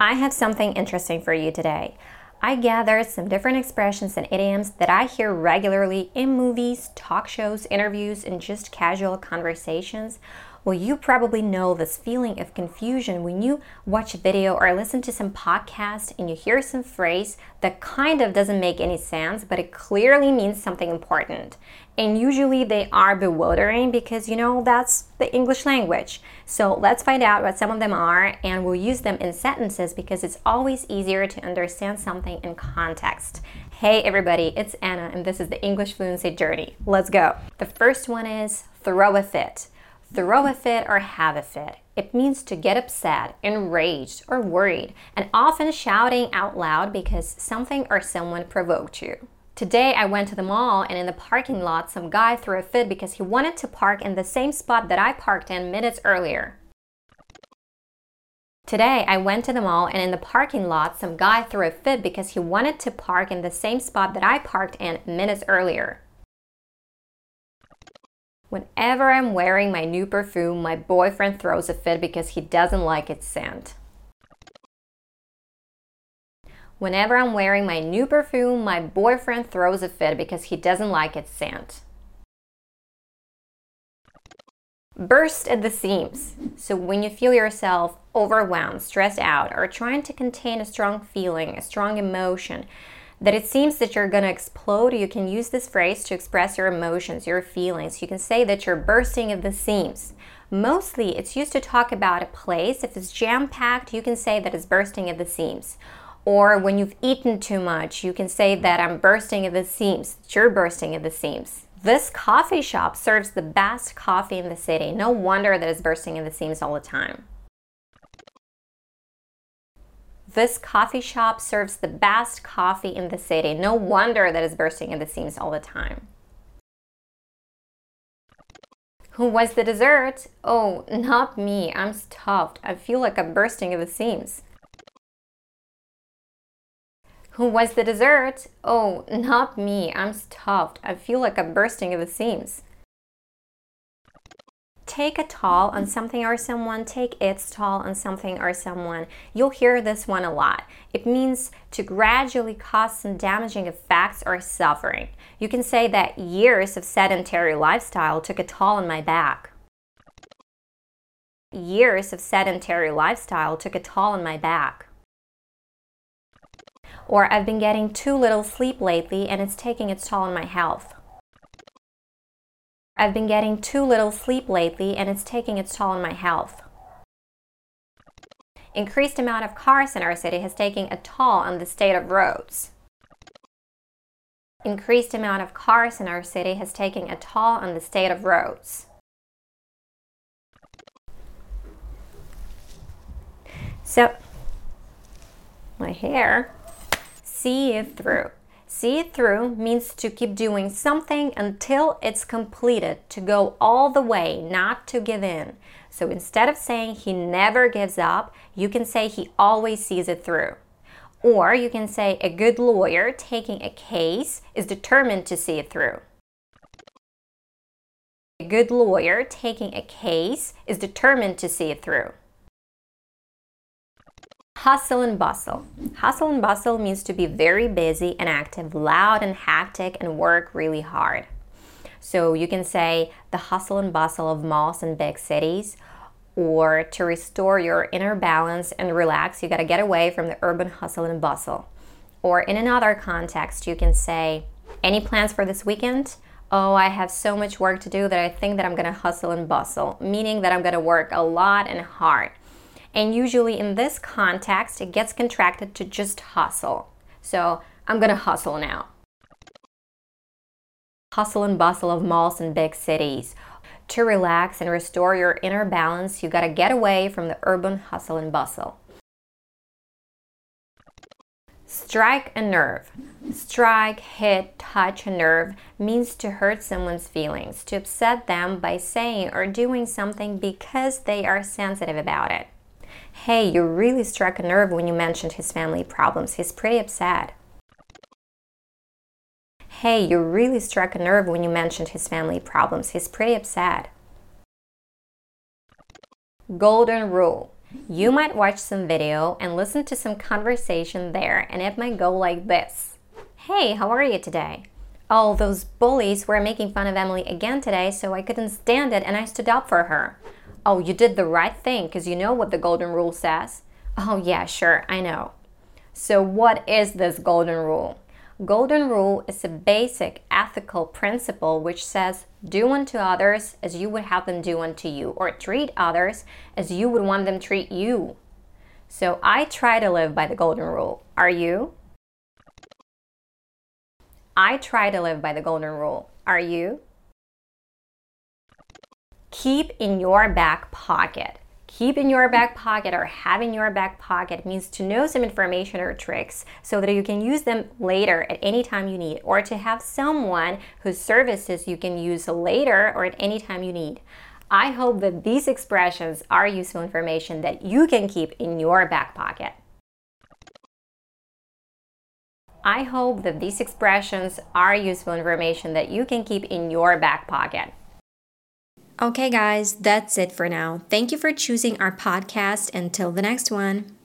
I have something interesting for you today. I gathered some different expressions and idioms that I hear regularly in movies, talk shows, interviews, and just casual conversations well, you probably know this feeling of confusion when you watch a video or listen to some podcast and you hear some phrase that kind of doesn't make any sense, but it clearly means something important. And usually they are bewildering because, you know, that's the English language. So let's find out what some of them are and we'll use them in sentences because it's always easier to understand something in context. Hey everybody, it's Anna and this is the English Fluency Journey. Let's go. The first one is throw a fit throw a fit or have a fit. It means to get upset, enraged, or worried, and often shouting out loud because something or someone provoked you. Today I went to the mall and in the parking lot some guy threw a fit because he wanted to park in the same spot that I parked in minutes earlier. Today I went to the mall and in the parking lot some guy threw a fit because he wanted to park in the same spot that I parked in minutes earlier. Whenever I'm wearing my new perfume, my boyfriend throws a fit because he doesn't like its scent. Whenever I'm wearing my new perfume, my boyfriend throws a fit because he doesn't like its scent. Burst at the seams. So, when you feel yourself overwhelmed, stressed out, or trying to contain a strong feeling, a strong emotion, that it seems that you're going to explode, you can use this phrase to express your emotions, your feelings. You can say that you're bursting at the seams. Mostly, it's used to talk about a place. If it's jam packed, you can say that it's bursting at the seams. Or when you've eaten too much, you can say that I'm bursting at the seams, you're bursting at the seams. This coffee shop serves the best coffee in the city. No wonder that it's bursting at the seams all the time. This coffee shop serves the best coffee in the city. No wonder that it's bursting at the seams all the time. Who was the dessert? Oh, not me. I'm stuffed. I feel like I'm bursting at the seams. Who was the dessert? Oh, not me. I'm stuffed. I feel like I'm bursting at the seams take a toll on something or someone, take its toll on something or someone. You'll hear this one a lot. It means to gradually cause some damaging effects or suffering. You can say that years of sedentary lifestyle took a toll on my back. Years of sedentary lifestyle took a toll on my back. Or I've been getting too little sleep lately and it's taking its toll on my health. I've been getting too little sleep lately and it's taking its toll on my health. Increased amount of cars in our city has taken a toll on the state of roads. Increased amount of cars in our city has taken a toll on the state of roads. So, my hair, see you through. See it through means to keep doing something until it's completed, to go all the way, not to give in. So instead of saying he never gives up, you can say he always sees it through. Or you can say a good lawyer taking a case is determined to see it through. A good lawyer taking a case is determined to see it through. Hustle and bustle. Hustle and bustle means to be very busy and active, loud and hectic, and work really hard. So you can say the hustle and bustle of malls and big cities, or to restore your inner balance and relax, you got to get away from the urban hustle and bustle. Or in another context, you can say, Any plans for this weekend? Oh, I have so much work to do that I think that I'm to hustle and bustle, meaning that I'm to work a lot and hard. And usually in this context, it gets contracted to just hustle. So I'm gonna hustle now. Hustle and bustle of malls and big cities. To relax and restore your inner balance, you gotta get away from the urban hustle and bustle. Strike a nerve. Strike, hit, touch a nerve means to hurt someone's feelings, to upset them by saying or doing something because they are sensitive about it. Hey, you really struck a nerve when you mentioned his family problems. He's pretty upset. Hey, you really struck a nerve when you mentioned his family problems. He's pretty upset. Golden rule. You might watch some video and listen to some conversation there, and it might go like this Hey, how are you today? Oh, those bullies were making fun of Emily again today, so I couldn't stand it and I stood up for her. Oh, you did the right thing because you know what the golden rule says. Oh, yeah, sure, I know. So, what is this golden rule? Golden rule is a basic ethical principle which says do unto others as you would have them do unto you, or treat others as you would want them treat you. So I try to live by the golden rule. Are you? I try to live by the golden rule. Are you? Keep in your back pocket. Keep in your back pocket or have in your back pocket means to know some information or tricks so that you can use them later at any time you need, or to have someone whose services you can use later or at any time you need. I hope that these expressions are useful information that you can keep in your back pocket. I hope that these expressions are useful information that you can keep in your back pocket. Okay, guys, that's it for now. Thank you for choosing our podcast. Until the next one.